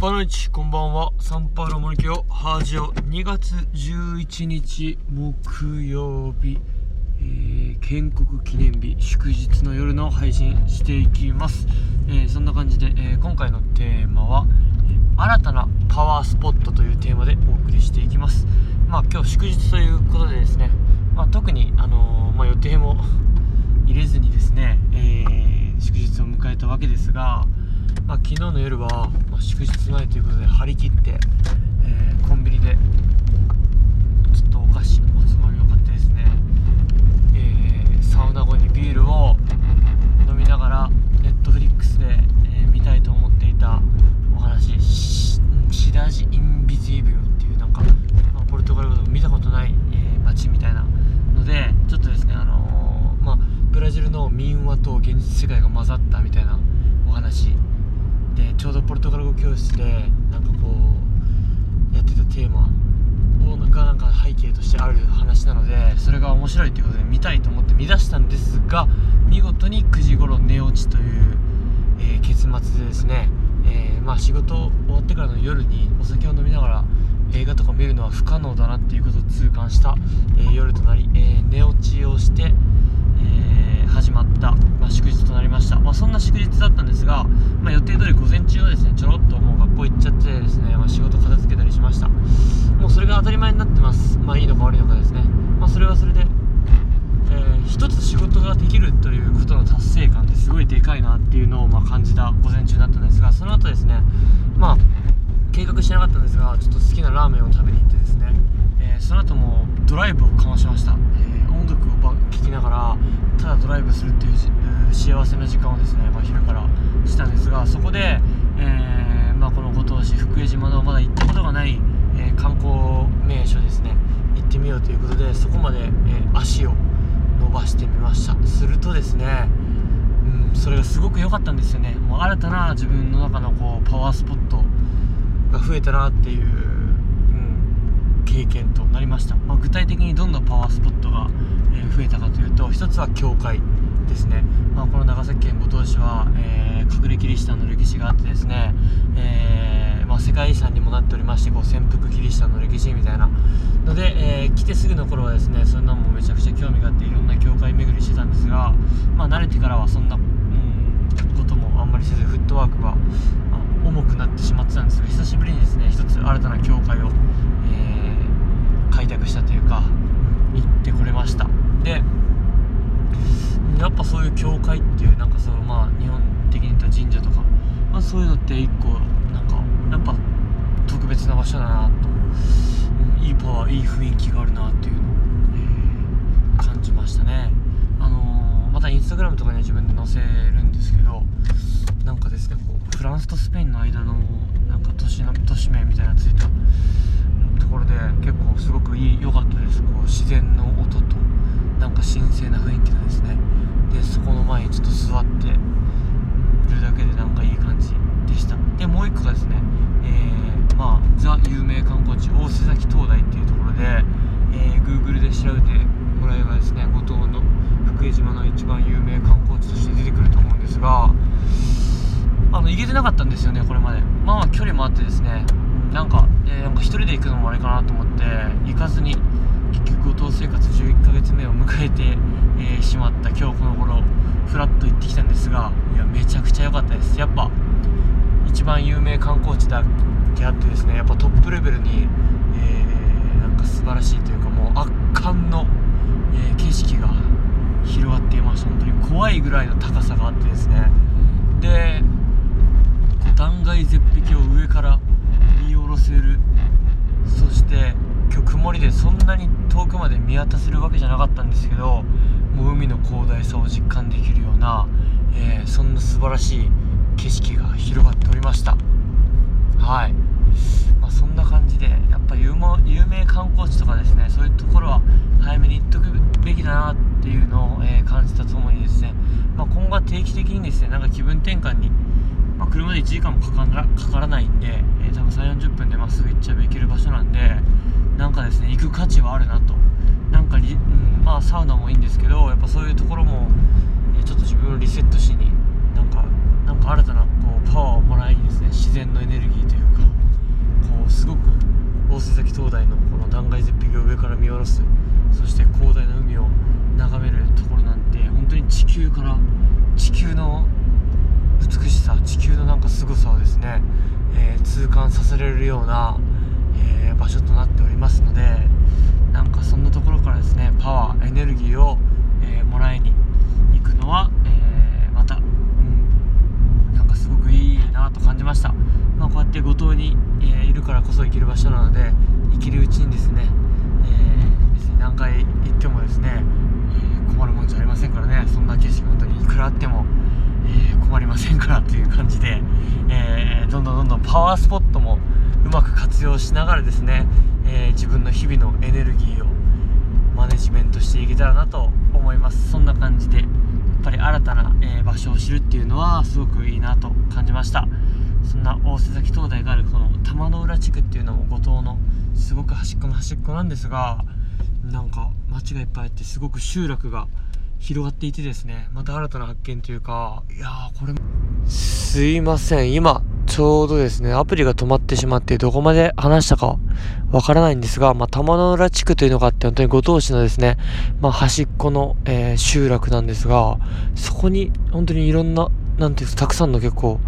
パノイチこんばんは。サンパウロ森京ハージオ2月11日木曜日、えー建国記念日祝日の夜の配信していきます、えーそんな感じで、えー今回のテーマは、え新たなパワースポットというテーマでお送りしていきます。まあ今日祝日ということでですね、まあ、特に、あのまあ、予定も入れずにですね、え祝日を迎えたわけですが、まあ、昨日の夜は、まあ、祝日前ということで張り切って、えーコンビニでちょっとお菓子おつまみを買ってですね、えーサウナ後にビールを飲みながらネットフリックスで、えー見たいと思っていたお話シシダジ・インビジブルっていうなんか、まあポルトガル語でも見たことない、えー街みたいなのでちょっとですねあのーまブラジルの民話と現実世界が混ざったみたいなお話でちょうどポルトガル語教室でなんかこうやってたテーマをがなんか背景としてある話なのでそれが面白いということで見たいと思って見出したんですが見事に9時頃寝落ちという、えー結末でですね、えーまあ仕事終わってからの夜にお酒を飲みながら映画とか見るのは不可能だなっていうことを痛感した、えー夜となり、え寝落ちをして、えー始まった、まあ、祝日となりま、あ、そんな祝日だったんですが、まあ、予定通り午前中はですねちょろっともう学校行っちゃってですね、まあ、仕事片付けたりしました。もうそれが当たり前になってます。まあいいのか悪いのかですね。まあそれはそれで、えー一つ仕事ができるということの達成感ってすごいでかいなっていうのをま感じた午前中だったんですがその後ですねまあ計画してなかったんですがちょっと好きなラーメンを食べに行ってですね、えーその後もドライブをかましました、えー音楽を聴きながらただドライブするっていう幸せな時間をですね、まあ、昼からしたんですがそこで、えーまあ、この五島市福江島のまだ行ったことがない、えー観光名所ですね行ってみようということでそこまで、えー足を伸ばしてみました。するとですねうん、それがすごく良かったんですよね。もう新たな自分の中のこうパワースポットが増えたなっていう、うん、経験となりました、まあ、具体的にどんなパワースポットが、えー増えたかというと一つは教会。ですね、まあ、この長崎県五島市は、えー隠れキリシタンの歴史があってですね、えーまあ、世界遺産にもなっておりましてこう潜伏キリシタンの歴史みたいな。ので、えー来てすぐの頃はですねそんなのもめちゃくちゃ興味があっていろんな教会巡りしてたんですが、まあ、慣れてからはそんな、うん、こともあんまりせずフットワークがあ重くなってしまってたんですが久しぶりにですね一つ新たな教会を、え開拓したというか行ってこれました。でやっぱそういう教会っていうなんかそのまあ日本的に言ったら神社とか、まあ、そういうのって一個なんかやっぱ特別な場所だなと、うんいいパワーいい雰囲気があるなっていうのを、えー感じましたね。あのーまたインスタグラムとかには自分で載せるんですけどなんかですねこうフランスとスペインの間のなんか都市の都市名みたいなのついたうんところで結構すごくいい良かったですこう自然の音となんか神聖な雰囲気でですねでそこの前にちょっと座っているだけでなんかいい感じでした。でもう一個がですねえーまあザ有名観光地大瀬崎灯台っていうところで、えー Google で調べてもらえばですね五島の福江島の一番有名観光地として出てくると思うんですがあの行けてなかったんですよねこれまで。まあまあ距離もあってですねなんか,、えーなんか一人で行くのもあれかなと思って行かずに結局五島生活11ヶ月目を迎えて、えーしまった今日この頃ラッと行ってきたんですがいやめちゃくちゃ良かったです。やっぱ一番有名観光地だけあってですねやっぱトップレベルに、えーなんか素晴らしいというかもう圧巻の、えー景色が広がっていました本当に怖いぐらいの高さがあってですね。で断崖絶壁を上から見下ろせる。そして今日曇りでそんなに遠くまで見渡せるわけじゃなかったんですけどもう海の広大さを実感できるような、えーそんな素晴らしい景色が広がっておりました。はい、まあ、そんな感じでやっぱ有有名観光地とかですねそういうところは早めに行っとくべきだなっていうのを、えー感じたともにですね、まあ、今後は定期的にですねなんか気分転換にまあ、車で1時間もかからないんで、えー多分3 4 0分でまっすぐ行っちゃえば行ける場所なんでなんかですね行く価値はあるなと、あサウナもいいんですけどやっぱそういうところも、えちょっと自分をリセットしになんかなんか新たなこうパワーをもらいにですね自然のエネルギーというかこうすごく大瀬崎灯台のこの断崖絶壁を上から見下ろすそして広大な海を眺めるところなんて本当に地球から地球の美しさ地球のなんか凄さをですね、えー、痛感させられるような、えー、場所となっておりますのでなんかそんなところからですねパワーエネルギーを、えー、もらいに行くのは、えまた、うん、なんかすごくいいなと感じました、まあ、こうやって五島に、えいるからこそ行ける場所なので生きるうちにですね、え別に何回行ってもですね、え困るもんじゃありませんからね。そんな景色本当にいくらあってもえ、困りませんからという感じで、え、どんどんどんどんパワースポットもうまく活用しながらですね、えー、自分の日々のエネルギーをマネジメントしていけたらなと思います。そんな感じでやっぱり新たな、え場所を知るっていうのはすごくいいなと感じました。そんな大瀬崎灯台があるこの玉の浦地区っていうのも五島のすごく端っこの端っこなんですがなんか街がいっぱいあってすごく集落が広がっていてですね、また新たな発見というか、いやー、これ、すいません、今、ちょうどですね、アプリが止まってしまって、どこまで話したかわからないんですが、まあ、玉の浦地区というのがあって、本当に五島市のですね、まあ、端っこの、えー、集落なんですが、そこに、本当にいろんな、なんていうんですか、たくさんの結構、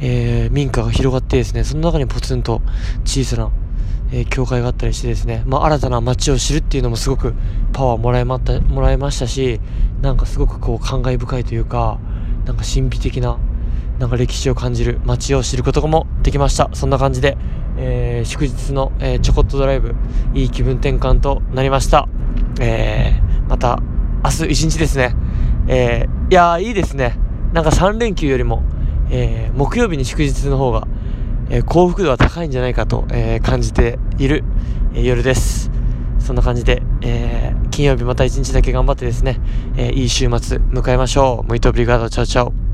えー、民家が広がってですね、その中にポツンと小さなえー、教会があったりしてですね、まあ、新たな街を知るっていうのもすごくパワーもらえまったもらいましたしなんかすごくこう感慨深いというかなんか神秘的ななんか歴史を感じる街を知ることもできました。そんな感じで、えー、祝日の、えー、ちょこっとドライブいい気分転換となりました、えー、また明日一日ですね、えー、いやいいですね。なんか3連休よりも、え、木曜日に祝日の方がえ、幸福度は高いんじゃないかと、え、感じている、え、夜です。そんな感じで、え金曜日また一日だけ頑張ってですね、えいい週末迎えましょう。ムイトブリガード、チャオチャオ。